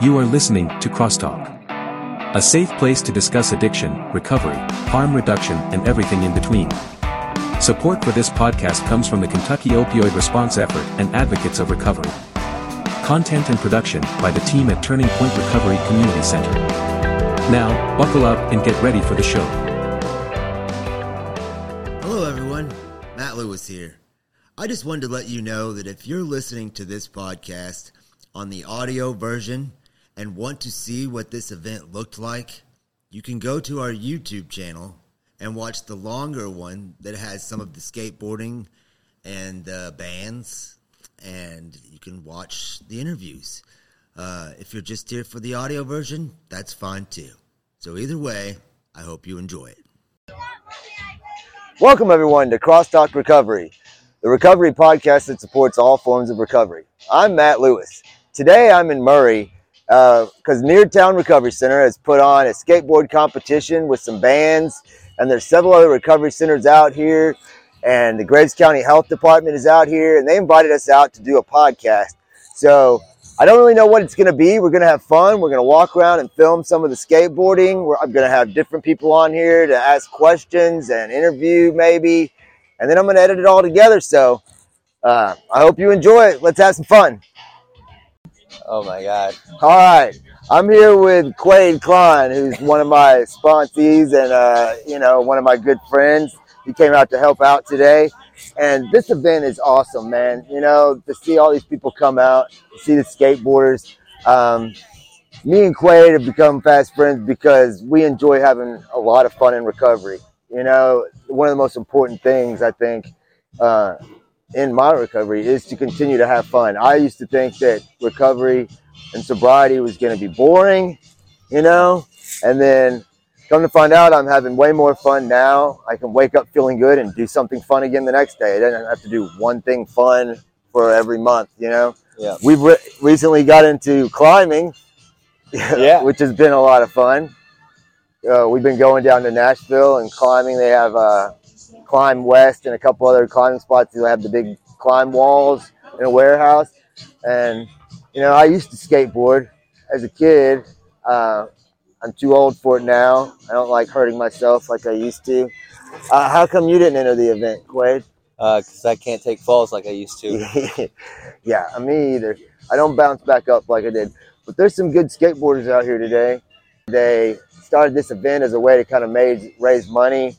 You are listening to Crosstalk. A safe place to discuss addiction, recovery, harm reduction, and everything in between. Support for this podcast comes from the Kentucky Opioid Response Effort and Advocates of Recovery. Content and production by the team at Turning Point Recovery Community Center. Now, buckle up and get ready for the show. Hello, everyone. Matt Lewis here. I just wanted to let you know that if you're listening to this podcast on the audio version and want to see what this event looked like, you can go to our YouTube channel and watch the longer one that has some of the skateboarding and uh, bands, and you can watch the interviews. Uh, if you're just here for the audio version, that's fine too. So, either way, I hope you enjoy it. Welcome, everyone, to Crosstalk Recovery, the recovery podcast that supports all forms of recovery. I'm Matt Lewis. Today, I'm in Murray because uh, Neartown Recovery Center has put on a skateboard competition with some bands, and there's several other recovery centers out here, and the Graves County Health Department is out here, and they invited us out to do a podcast. So I don't really know what it's going to be. We're going to have fun. We're going to walk around and film some of the skateboarding. We're, I'm going to have different people on here to ask questions and interview maybe, and then I'm going to edit it all together. So uh, I hope you enjoy it. Let's have some fun. Oh my God. All right. I'm here with Quade Klein, who's one of my sponsees and, uh, you know, one of my good friends. He came out to help out today. And this event is awesome, man. You know, to see all these people come out, see the skateboarders. Um, me and Quade have become fast friends because we enjoy having a lot of fun in recovery. You know, one of the most important things, I think, uh, in my recovery is to continue to have fun. I used to think that recovery and sobriety was going to be boring, you know, and then come to find out I'm having way more fun now. I can wake up feeling good and do something fun again the next day. I don't have to do one thing fun for every month, you know. Yeah. We've re- recently got into climbing, Yeah. which has been a lot of fun. Uh, we've been going down to Nashville and climbing. They have uh, Climb West and a couple other climbing spots. They have the big climb walls in a warehouse. And, you know, I used to skateboard as a kid. Uh, I'm too old for it now. I don't like hurting myself like I used to. Uh, how come you didn't enter the event, Quade? Because I can't take falls like I used to. yeah, me either. I don't bounce back up like I did. But there's some good skateboarders out here today. They started this event as a way to kind of made, raise money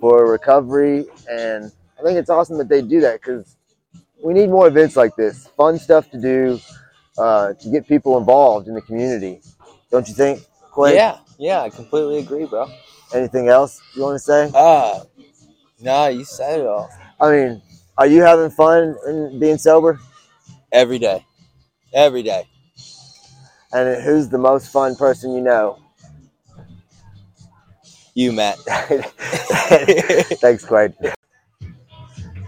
for recovery, and I think it's awesome that they do that because we need more events like this. Fun stuff to do uh, to get people involved in the community. Don't you think, Quay? Yeah, yeah, I completely agree, bro. Anything else you want to say? Ah, no, you said it all. I mean, are you having fun in being sober? Every day, every day. And who's the most fun person you know? You, Matt. Thanks, Quade.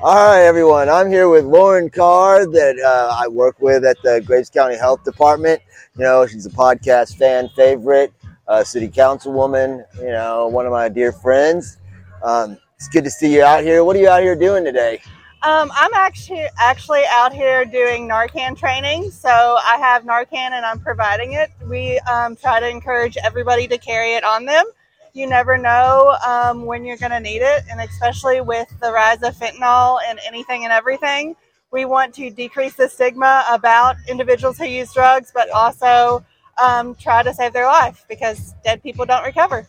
All right, everyone. I'm here with Lauren Carr that uh, I work with at the Graves County Health Department. You know, she's a podcast fan favorite, uh, city councilwoman. You know, one of my dear friends. Um, it's good to see you out here. What are you out here doing today? Um, I'm actually actually out here doing Narcan training. So I have Narcan and I'm providing it. We um, try to encourage everybody to carry it on them. You never know um, when you're going to need it, and especially with the rise of fentanyl and anything and everything, we want to decrease the stigma about individuals who use drugs, but also um, try to save their life because dead people don't recover.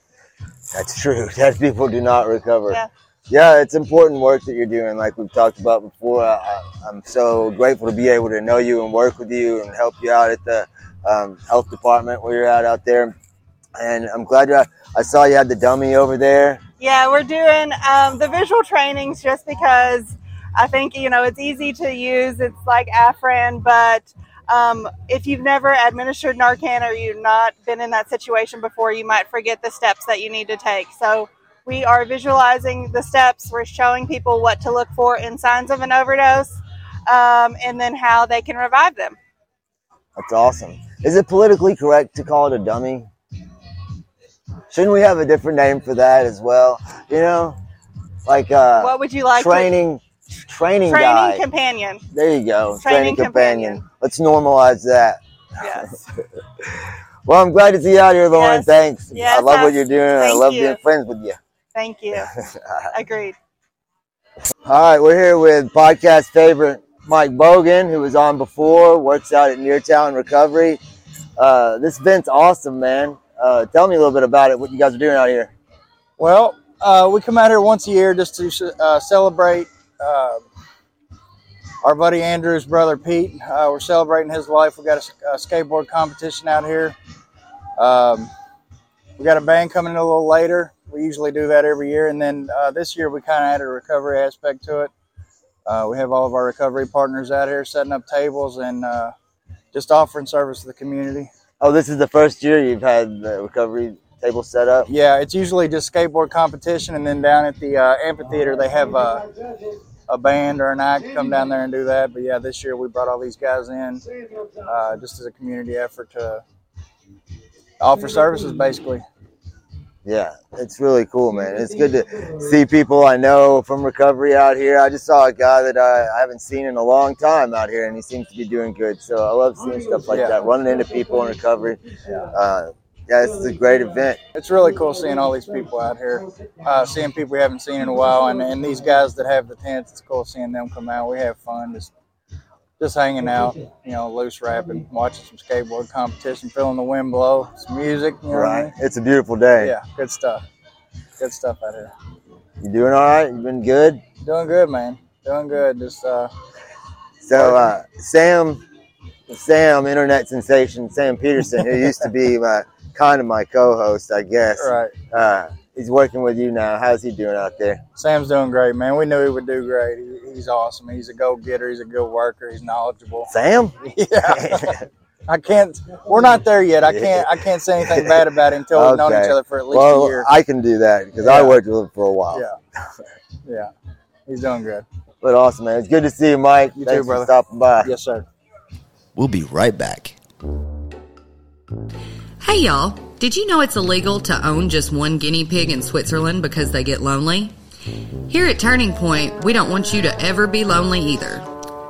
That's true. Dead people do not recover. Yeah. Yeah, it's important work that you're doing, like we've talked about before. I, I'm so grateful to be able to know you and work with you and help you out at the um, health department where you're at out there. And I'm glad you. I saw you had the dummy over there. Yeah, we're doing um, the visual trainings just because I think you know it's easy to use. It's like Afrin, but um, if you've never administered Narcan or you've not been in that situation before, you might forget the steps that you need to take. So we are visualizing the steps. We're showing people what to look for in signs of an overdose, um, and then how they can revive them. That's awesome. Is it politically correct to call it a dummy? Shouldn't we have a different name for that as well? You know, like uh, What would you like? to- training, training, training guy. companion. there you go, Training training, companion. Let's normalize that. Yes. Well, I'm glad to see you out here, Lauren. Yes. Thanks. Yes, I love what you're doing. I love you. being friends with you. Thank you. Agreed. All right, we're here with podcast favorite Mike Bogan, who was on before, works out at Neartown Recovery. Uh, this event's awesome, man. Uh, tell me a little bit about it, what you guys are doing out here. Well, uh, we come out here once a year just to uh, celebrate uh, our buddy Andrew's brother Pete. Uh, we're celebrating his life. We got a, a skateboard competition out here. Um, we got a band coming in a little later. We usually do that every year, and then uh, this year we kind of added a recovery aspect to it. Uh, we have all of our recovery partners out here setting up tables and just offering service to the community. Oh, this is the first year you've had the recovery table set up? Yeah, it's usually just skateboard competition, and then down at the uh, amphitheater they have uh, a band or an act come down there and do that. But yeah, this year we brought all these guys in uh, just as a community effort to offer services, basically. Yeah, it's really cool, man. It's good to see people I know from recovery out here. I just saw a guy that I, I haven't seen in a long time out here, and he seems to be doing good. So I love seeing stuff like Yeah. that, running into people in recovery. Uh, yeah, this is a great event. It's really cool seeing all these people out here, uh, seeing people we haven't seen in a while, and, and these guys that have the tents. It's cool seeing them come out. We have fun just just hanging out, you know, loose rapping, watching some skateboard competition, feeling the wind blow, some music. You know what I mean? It's a beautiful day. Yeah, good stuff. Good stuff out here. You doing all right? You been good? Doing good, man. Doing good. Just uh, So uh, Sam, Sam, internet sensation Sam Peterson, who used to be my kind of my co-host, I guess. right. Uh, he's working with you now. How's he doing out there? Sam's doing great, man. We knew he would do great. He, he's awesome. He's a go-getter. He's a good worker. He's knowledgeable. Sam? Yeah. I can't. We're not there yet. I can't. I can't say anything bad about him until we've known each other for at least well, a year. I can do that because I worked with him for a while. Yeah. Yeah. He's doing good. But awesome, man. It's good to see you, Mike. You too, brother. for stopping by. Yes, sir. We'll be right back. Hey y'all, did you know it's illegal to own just one guinea pig in Switzerland because they get lonely? Here at Turning Point, we don't want you to ever be lonely either.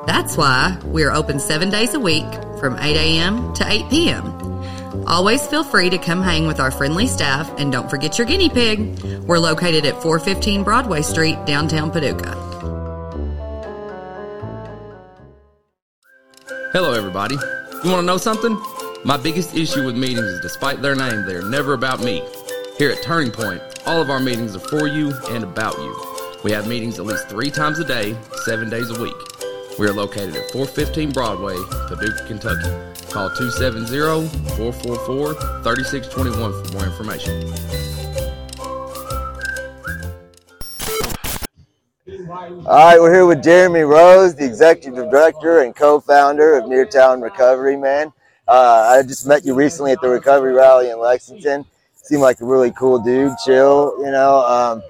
That's why we're open seven days a week from 8 a.m. to 8 p.m. Always feel free to come hang with our friendly staff and don't forget your guinea pig. We're located at 415 Broadway Street, downtown Paducah. Hello, everybody. You want to know something? My biggest issue with meetings is despite their name, they are never about me. Here at Turning Point, all of our meetings are for you and about you. We have meetings at least three times a day, seven days a week. We are located at 415 Broadway, Paducah, Kentucky. Call 270 444 3621 for more information. All right, we're here with Jeremy Rose, the executive director and co-founder of Neartown Recovery. Man, uh, I just met you recently at the Recovery Rally in Lexington. Seemed like a really cool dude, chill. You know, um,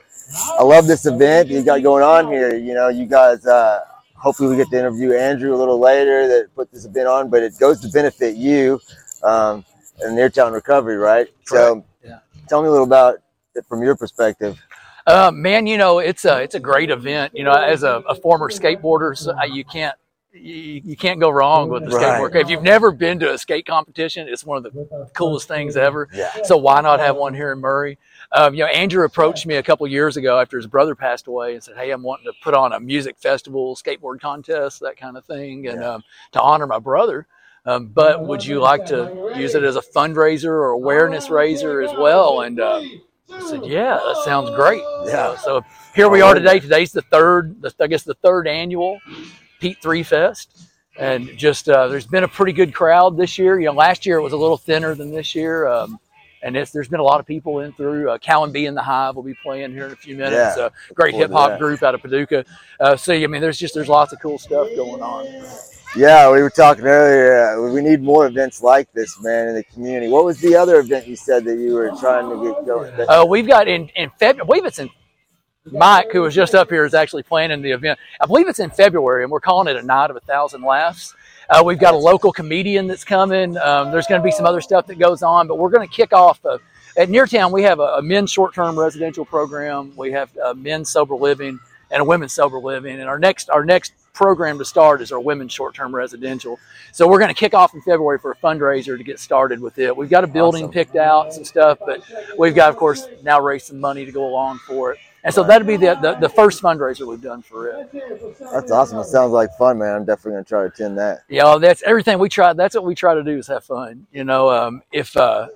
I love this event you got going on here. You know, you guys. Uh, hopefully, we get to interview Andrew a little later that put this event on, but it goes to benefit you um, and Neartown Recovery, right? So, Yeah. tell me a little about it from your perspective. Uh, man, you know it's a it's a great event. You know, as a, a former skateboarder, so, uh, you can't you, you can't go wrong with the Right. skateboard. If you've never been to a skate competition, it's one of the coolest things ever. Yeah. So why not have one here in Murray? Um, you know, Andrew approached me a couple years ago after his brother passed away and said, "Hey, I'm wanting to put on a music festival, skateboard contest, that kind of thing, and um, to honor my brother." Um, but would you like to use it as a fundraiser or awareness raiser as well? And uh, I said, "Yeah, that sounds great." Yeah. So here we are today. Today's the third, the, I guess, the third annual Pete Three Fest, and just uh, there's been a pretty good crowd this year. You know, last year it was a little thinner than this year, um, and it's, there's been a lot of people in through. Uh, Callan B and the Hive will be playing here in a few minutes. Yeah, a great hip hop group out of Paducah. Uh, see, I mean, there's just there's lots of cool stuff going on. Yeah, we were talking earlier. Uh, we need more events like this, man, in the community. What was the other event you said that you were trying to get going? Uh, we've got in in February. I believe it's in Mike, who was just up here, is actually planning the event. I believe it's in February, and we're calling it a night of a thousand laughs. Uh, we've got a local comedian that's coming. Um, there's going to be some other stuff that goes on, but we're going to kick off uh, at Neartown. We have a, a men's short-term residential program. We have uh, men's sober living, and a women's sober living. And our next our next program to start is our women's short term residential. So we're going to kick off in February for a fundraiser to get started with it. We've got a building Awesome. picked out, some stuff, but we've got, of course, now raised some money to go along for it. And so that'd be the, the, the first fundraiser we've done for it. That's awesome. It sounds like fun, man. I'm definitely gonna try to attend that. know that's everything we try that's what we try to do is have fun you know um, if uh,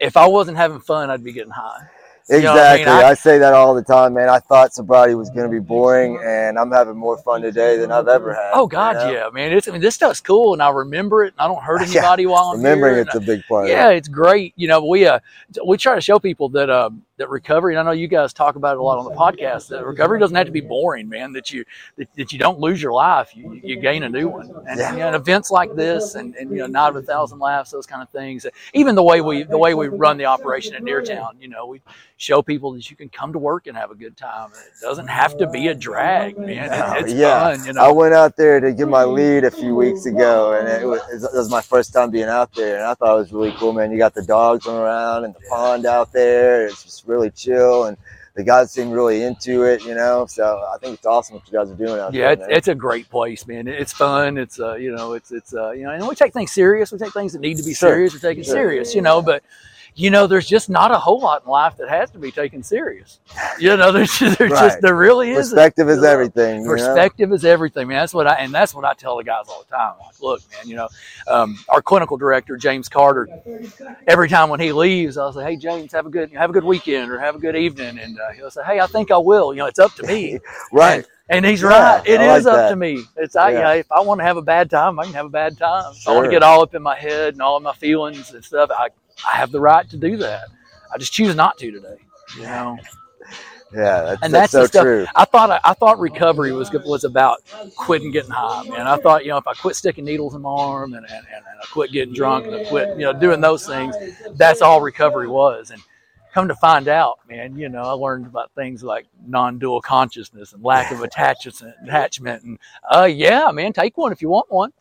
if i wasn't having fun i'd be getting high You know I mean? Exactly. I, I- say that all the time, man. I thought sobriety was going to be boring, and I'm having more fun today than I've ever had. oh god you know? yeah man it's i mean this stuff's cool and i remember it and i don't hurt Yeah. anybody while i'm Remembering here, it's a big part. yeah it. it's great you know we uh we try to show people that um that recovery and i know you guys talk about it a lot on the podcast that recovery doesn't have to be boring man that you that, that you don't lose your life you, you gain a new one and, Yeah. you know, and events like this and, and you know night of a thousand laughs those kind of things even the way we the way we run the operation at Neartown you know we show people that you can come to work and have a good time it doesn't have to be a drag man It- it's yeah. fun you know. I went out there to get my lead a few weeks ago, and it was, it was my first time being out there, and I thought it was really cool, man. You got the dogs running around and the pond out there. It's just really chill, and the guys seem really into it, you know. So I think it's awesome what you guys are doing out yeah, there. it's, it's a great place, man. It's fun. It's uh, you know, it's it's uh, you know, and we take things serious. We take things that need to be Sure, serious. We take it sure. serious, you know. But you know, there's just not a whole lot in life that has to be taken serious. You know, there's there's Right. just there really is. Perspective is everything. You know? Perspective is everything, man. That's what I and that's what I tell the guys all the time. Like, look, man, you know, um, our clinical director James Carter. Every time when he leaves, I'll say, "Hey, James, have a good have a good weekend or have a good evening," and uh, he'll say, "Hey, I think I will." You know, it's up to me. Right. And he's Yeah, right. It I is like up that. to me. It's I, Yeah. you know, if I want to have a bad time, I can have a bad time. If I want to Sure. get all up in my head and all of my feelings and stuff, I, I have the right to do that. I just choose not to today. You know, Yeah, that's, and that's, that's, so the stuff. true. I thought I, I thought recovery was was about quitting getting high, man. I thought you know if I quit sticking needles in my arm and, and, and I quit getting drunk and I quit you know doing those things, that's all recovery was. And come to find out, man, you know I learned about things like non-dual consciousness and lack of attachment, attachment, and uh, yeah, man, take one if you want one.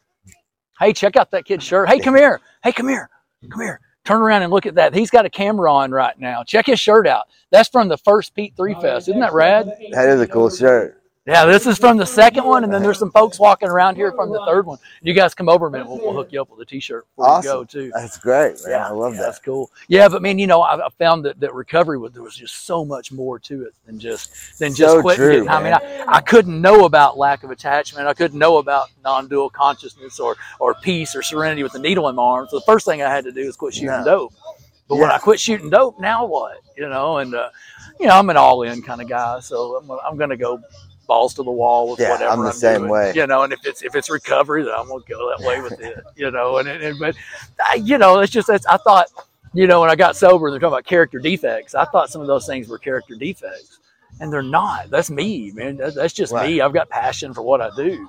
Hey, check out that kid's shirt. Hey, come here. Hey, come here. Come here. Turn around and look at that. He's got a camera on right now. Check his shirt out. That's from the first Pete Three oh, Fest. Isn't that rad? That is a cool shirt. Yeah, this is from the second one, and then there's some folks walking around here from the third one. You guys come over a minute. We'll, we'll hook you up with a T-shirt before Awesome. you go too. That's great, man. Yeah, I love yeah, that. That's cool. Yeah, but man, you know, I, I found that, that recovery was there was just so much more to it than just than just So quitting. true, I mean. I, I couldn't know about lack of attachment. I couldn't know about non-dual consciousness or or peace or serenity with the needle in my arm. So the first thing I had to do was quit shooting No. dope. But when I quit shooting dope, now what? You know, and uh, you know, I'm an all-in kind of guy, so I'm, I'm going to go balls to the wall with Yeah, whatever I'm the same doing, way. You know, and if it's if it's recovery, then I'm to go that way with it. You know, and, and, and but I, you know, it's just it's, I thought, you know, when I got sober, they're talking about character defects. I thought some of those things were character defects, and they're not. That's me, man. That, that's just Right. me. I've got passion for what I do,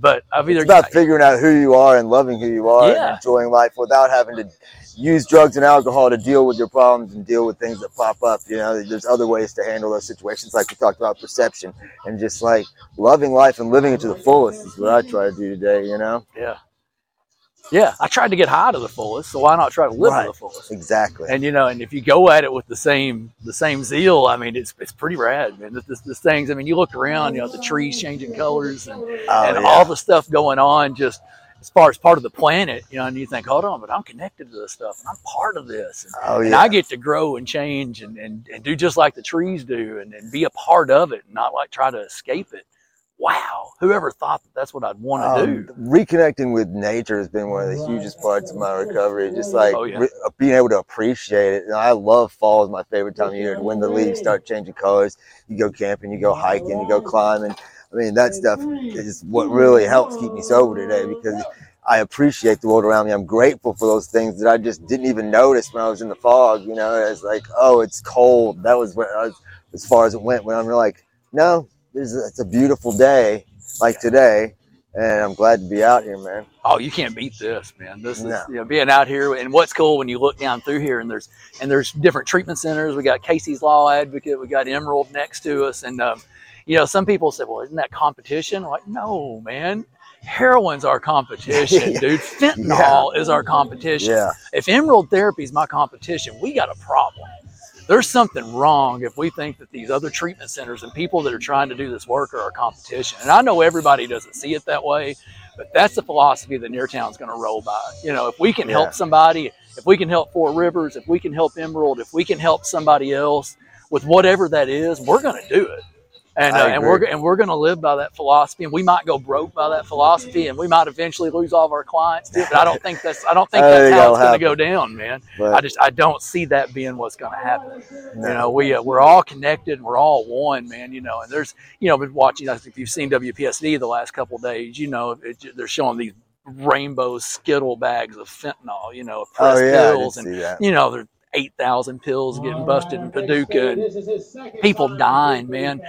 but I've either It's about figuring out who you are and loving who you are Yeah. and enjoying life without having to use drugs and alcohol to deal with your problems and deal with things that pop up. You know, there's other ways to handle those situations, like we talked about perception and just like loving life and living it to the fullest is what I try to do today. You know, yeah, yeah. I tried to get high to the fullest, so why not try to live Right. to the fullest? exactly. And you know, and if you go at it with the same the same zeal, I mean, it's it's pretty rad, man. This, this, this things. I mean, you look around, you know, the trees changing colors and Oh, and yeah. all the stuff going on, just as far as part of the planet, you know. And you think, hold on, but I'm connected to this stuff, and I'm part of this, and, oh and I get to grow and change and, and, and do just like the trees do, and, and be a part of it, and not like try to escape it. Wow, whoever thought that that's what I'd want to Um, do? reconnecting with nature has been one of the hugest parts of my recovery. Just like Oh, yeah. re- uh, being able to appreciate it. And I love fall is my favorite time of year. And when the leaves start changing colors, you go camping, you go hiking, you go climbing. I mean, that stuff is what really helps keep me sober today because I appreciate the world around me. I'm grateful for those things that I just didn't even notice when I was in the fog. You know, it's like, oh, it's cold. That was where I was, as far as it went. When I'm like, no, a, it's a beautiful day like today, and I'm glad to be out here, man. Oh, you can't beat this, man. This is you know, being out here, and what's cool when you look down through here, and there's and there's different treatment centers. We got Casey's Law Advocate, we got Emerald next to us, and um, you know, some people say, "Well, isn't that competition?" I'm like, no, man. Heroin's our competition, dude. Fentanyl is our competition. Yeah, If Emerald Therapy is my competition, we got a problem. There's something wrong if we think that these other treatment centers and people that are trying to do this work are our competition. And I know everybody doesn't see it that way, but that's the philosophy that Neartown's going to roll by. You know, if we can Yeah. help somebody, if we can help Four Rivers, if we can help Emerald, if we can help somebody else with whatever that is, we're going to do it. And, uh, and we're and we're going to live by that philosophy, and we might go broke by that philosophy, and we might eventually lose all of our clients too. But I don't think that's I don't think I that's think how it's going to go down, man. But I just I don't see that being what's going to happen. No. You know, we uh, we're all connected, and we're all one, man. You know, and there's you know, been watching. I think if you've seen WPSD the last couple of days, you know, it, they're showing these rainbow skittle bags of fentanyl. You know, oh yeah, pills, and you know, there's eight thousand pills getting busted in Paducah, and people dying, man.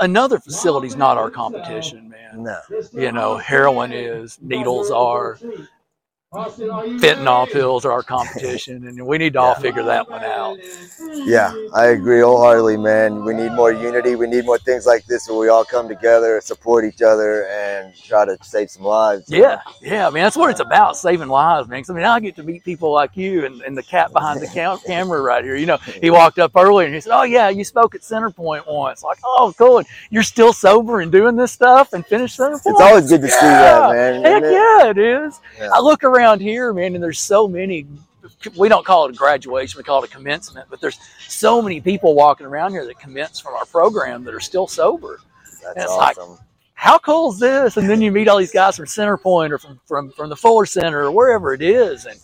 Another facility's not our competition, man. No. You know, heroin is, needles are, fentanyl pills are our competition, and we need to all figure that one out. Yeah, I agree wholeheartedly, man. We need more unity. We need more things like this where we all come together, support each other, and try to save some lives. Yeah, yeah. I mean, that's what it's about, saving lives, man. 'Cause, I mean, I get to meet people like you and, and the cat behind the cam- camera right here. You know, he walked up earlier and he said, "Oh yeah, you spoke at Centerpoint once." Like, oh, cool. And you're still sober and doing this stuff and finished Centerpoint. It's always good to see that, man. Heck it? yeah, it is. Yeah. I look around here, man, and there's so many. We don't call it a graduation; we call it a commencement. But there's so many people walking around here that commence from our program that are still sober. That's It's like- awesome. How cool is this? And then you meet all these guys from Centerpoint or from from from the Fuller Center or wherever it is, and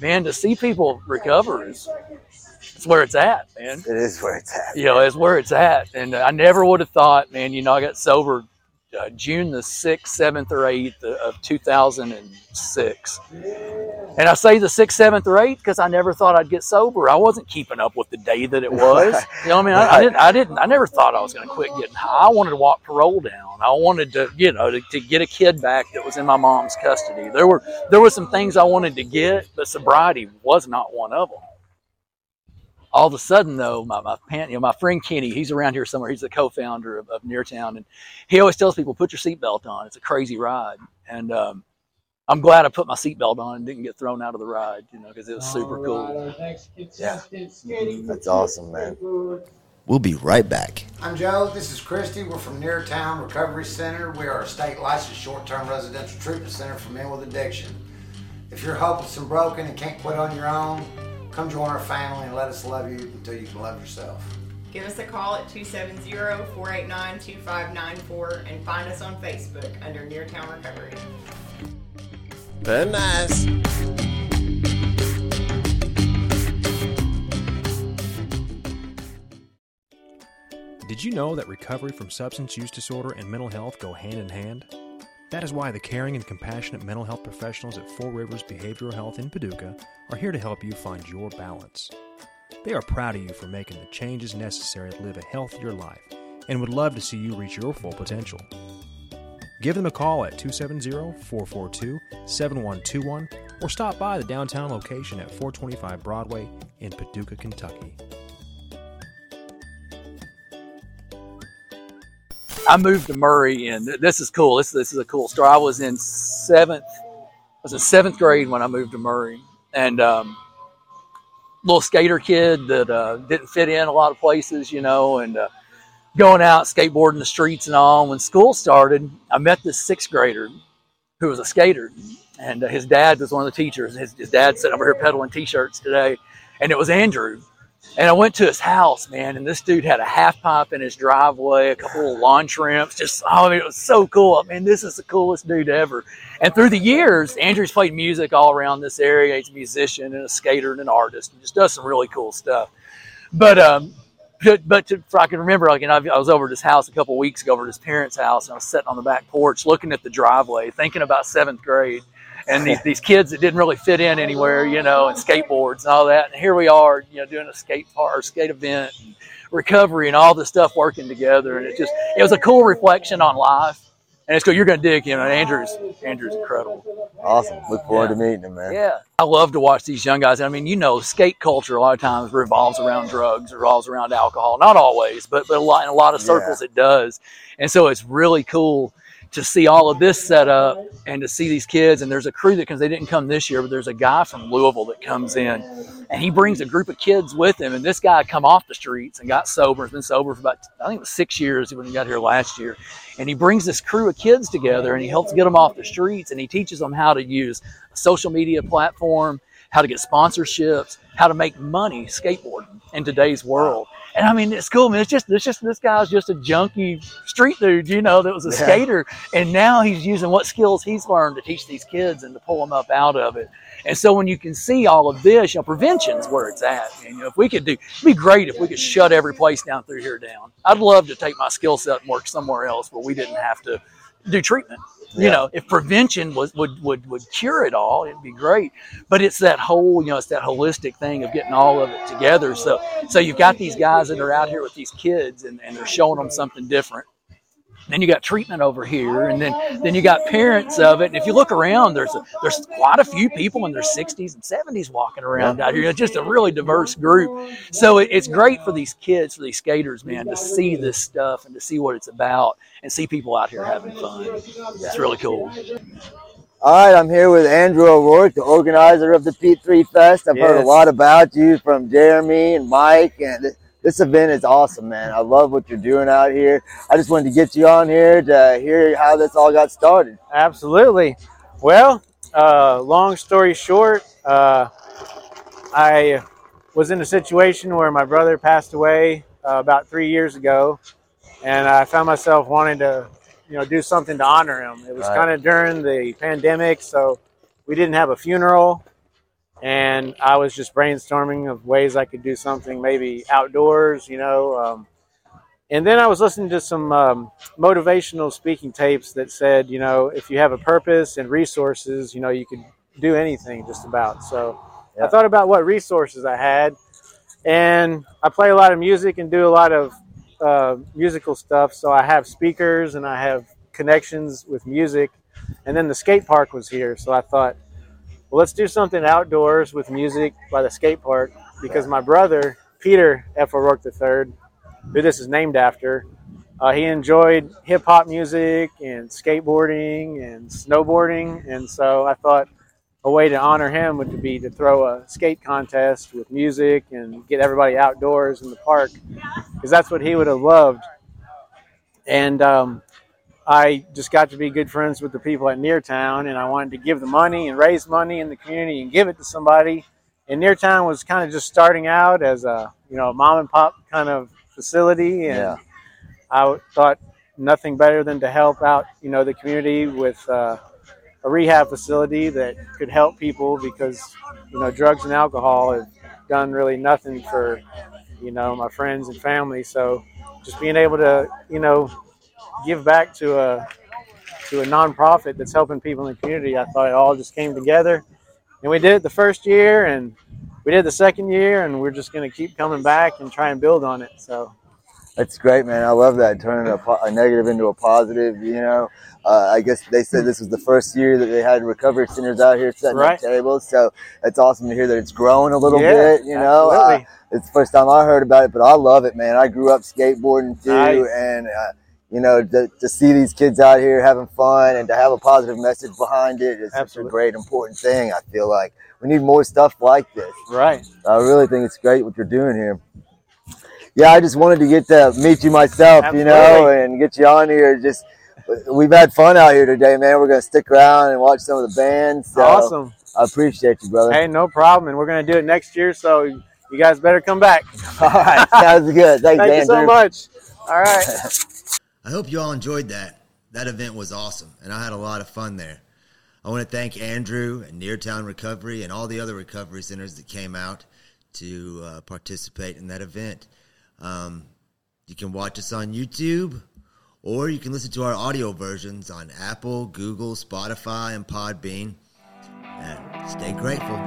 man, to see people recover is it's where it's at, man. it is where it's at. You know, it's where it's at. And I never would have thought, man. You know, I got sober uh, June the sixth, seventh, or eighth of two thousand and six. And I say the sixth, seventh, or eighth because I never thought I'd get sober. I wasn't keeping up with the day that it was. You know, what I mean, I, I didn't, I didn't, I never thought I was going to quit getting high. I wanted to walk parole down. I wanted to, you know, to, to get a kid back that was in my mom's custody. There were, there were some things I wanted to get, but sobriety was not one of them. All of a sudden, though, my my, pan, you know, my friend Kenny, he's around here somewhere. He's the co-founder of, of Neartown, and he always tells people, "Put your seatbelt on. It's a crazy ride." And um, I'm glad I put my seatbelt on and didn't get thrown out of the ride, you know, because it was super cool. Yeah. That's awesome, man. We'll be right back. I'm Joe. This is Christy. We're from Neartown Recovery Center. We are a state licensed short-term residential treatment center for men with addiction. If you're hopeless and broken and can't quit on your own, come join our family and let us love you until you can love yourself. Give us a call at 270-489-2594 and find us on Facebook under Neartown Recovery. Very nice. Did you know that recovery from substance use disorder and mental health go hand in hand? That is why the caring and compassionate mental health professionals at Four Rivers Behavioral Health in Paducah are here to help you find your balance. They are proud of you for making the changes necessary to live a healthier life and would love to see you reach your full potential. Give them a call at 270 442 7121 or stop by the downtown location at 425 Broadway in Paducah, Kentucky. I moved to Murray, and this is cool. This this is a cool story. I was in seventh, I was in seventh grade when I moved to Murray, and um, little skater kid that uh, didn't fit in a lot of places, you know, and uh, going out skateboarding the streets and all. When school started, I met this sixth grader who was a skater, and uh, his dad was one of the teachers. His, his dad sitting over here peddling t-shirts today, and it was Andrew. And I went to his house, man, and this dude had a half pipe in his driveway, a couple of launch ramps. Just, oh, I mean, it was so cool. I mean, this is the coolest dude ever. And through the years, Andrew's played music all around this area. He's a musician and a skater and an artist, and just does some really cool stuff. But, um, but, but to, I can remember, like, you know, I was over at his house a couple of weeks ago, over at his parents' house, and I was sitting on the back porch looking at the driveway, thinking about seventh grade and these, these kids that didn't really fit in anywhere, you know, and skateboards and all that. And here we are, you know, doing a skate park or skate event, and recovery, and all this stuff working together. And it just, it was a cool reflection on life. And it's cool. You're going to dig him. And Andrew's, Andrew's incredible. Awesome. Look forward Yeah. to meeting him, man. Yeah. I love to watch these young guys. I mean, you know, skate culture a lot of times revolves around drugs, revolves around alcohol. Not always, but, but a lot, in a lot of circles it does. And so it's really cool to see all of this set up and to see these kids. And there's a crew that comes, they didn't come this year, but there's a guy from Louisville that comes in and he brings a group of kids with him. And this guy come off the streets and got sober, has been sober for about, I think it was six years when he got here last year. And he brings this crew of kids together and he helps get them off the streets and he teaches them how to use a social media platform, how to get sponsorships, how to make money skateboarding in today's world. And I mean, it's cool, man. It's just, it's just, this guy's just a junky street dude, you know, that was a Yeah. skater. And now he's using what skills he's learned to teach these kids and to pull them up out of it. And so when you can see all of this, you know, prevention's where it's at. And, you know, if we could do, it'd be great if we could shut every place down through here down. I'd love to take my skill set and work somewhere else where we didn't have to do treatment. You Yeah. know, if prevention was would, would would cure it all, it'd be great. But it's that whole, you know, it's that holistic thing of getting all of it together. So so you've got these guys that are out here with these kids and, and they're showing them something different. Then you got treatment over here, and then then you got parents of it. And if you look around, there's a, there's quite a few people in their 60s and 70s walking around out here. It's just a really diverse group. So it, it's great for these kids, for these skaters, man, to see this stuff and to see what it's about, and see people out here having fun. It's really cool. All right, I'm here with Andrew O'Rourke, the organizer of the P3 Fest. I've heard a lot about you from Jeremy and Mike, and this event is awesome, man. I love what you're doing out here. I just wanted to get you on here to hear how this all got started. Absolutely. Well, uh, long story short, uh, I was in a situation where my brother passed away uh, about three years ago, and I found myself wanting to, you know, do something to honor him. It was Right. kind of during the pandemic, so we didn't have a funeral, and I was just brainstorming of ways I could do something, maybe outdoors, you know. Um, and then I was listening to some um, motivational speaking tapes that said, you know, if you have a purpose and resources, you know, you could do anything just about. So I thought about what resources I had, and I play a lot of music and do a lot of uh, musical stuff. So I have speakers and I have connections with music. And then the skate park was here, so I thought, well, let's do something outdoors with music by the skate park because my brother Peter F. O'Rourke III, who this is named after, uh, he enjoyed hip hop music and skateboarding and snowboarding, and so I thought a way to honor him would be to throw a skate contest with music and get everybody outdoors in the park because that's what he would have loved. And um, I just got to be good friends with the people at Neartown, and I wanted to give the money and raise money in the community and give it to somebody. And Neartown was kind of just starting out as a you know mom and pop kind of facility, and Yeah. I thought nothing better than to help out you know the community with uh, a rehab facility that could help people because you know drugs and alcohol have done really nothing for you know my friends and family. So just being able to you know give back to a to a nonprofit that's helping people in the community, I thought it all just came together. And we did it the first year, and we did the second year, and we're just going to keep coming back and try and build on it. So That's great, man. I love that turning a, a negative into a positive. You know, uh, I guess they said this was the first year that they had recovery centers out here setting Right. up tables. So it's awesome to hear that it's growing a little Yeah, bit. You know, uh, it's the first time I heard about it, but I love it, man. I grew up skateboarding too, Nice. and uh, you know, to, to see these kids out here having fun and to have a positive message behind it is such a great, important thing. I feel like we need more stuff like this. right, I really think it's great what you're doing here. Yeah, I just wanted to get to meet you myself, you know, and get you on here. Just we've had fun out here today, man. We're gonna stick around and watch some of the bands. So awesome. I appreciate you, brother. Hey, no problem. And we're going to do it next year. So you guys better come back. All right, sounds good. Thanks, Thank you so much. All right. I hope you all enjoyed that. That event was awesome, and I had a lot of fun there. I want to thank Andrew and Neartown Recovery and all the other recovery centers that came out to uh, participate in that event. Um, you can watch us on YouTube, or you can listen to our audio versions on Apple, Google, Spotify, and Podbean. And stay grateful.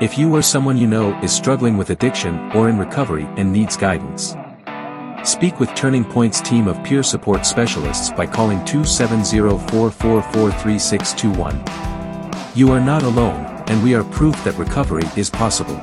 If you or someone you know is struggling with addiction or in recovery and needs guidance, speak with Turning Point's team of peer support specialists by calling 270-444-3621. You are not alone, and we are proof that recovery is possible.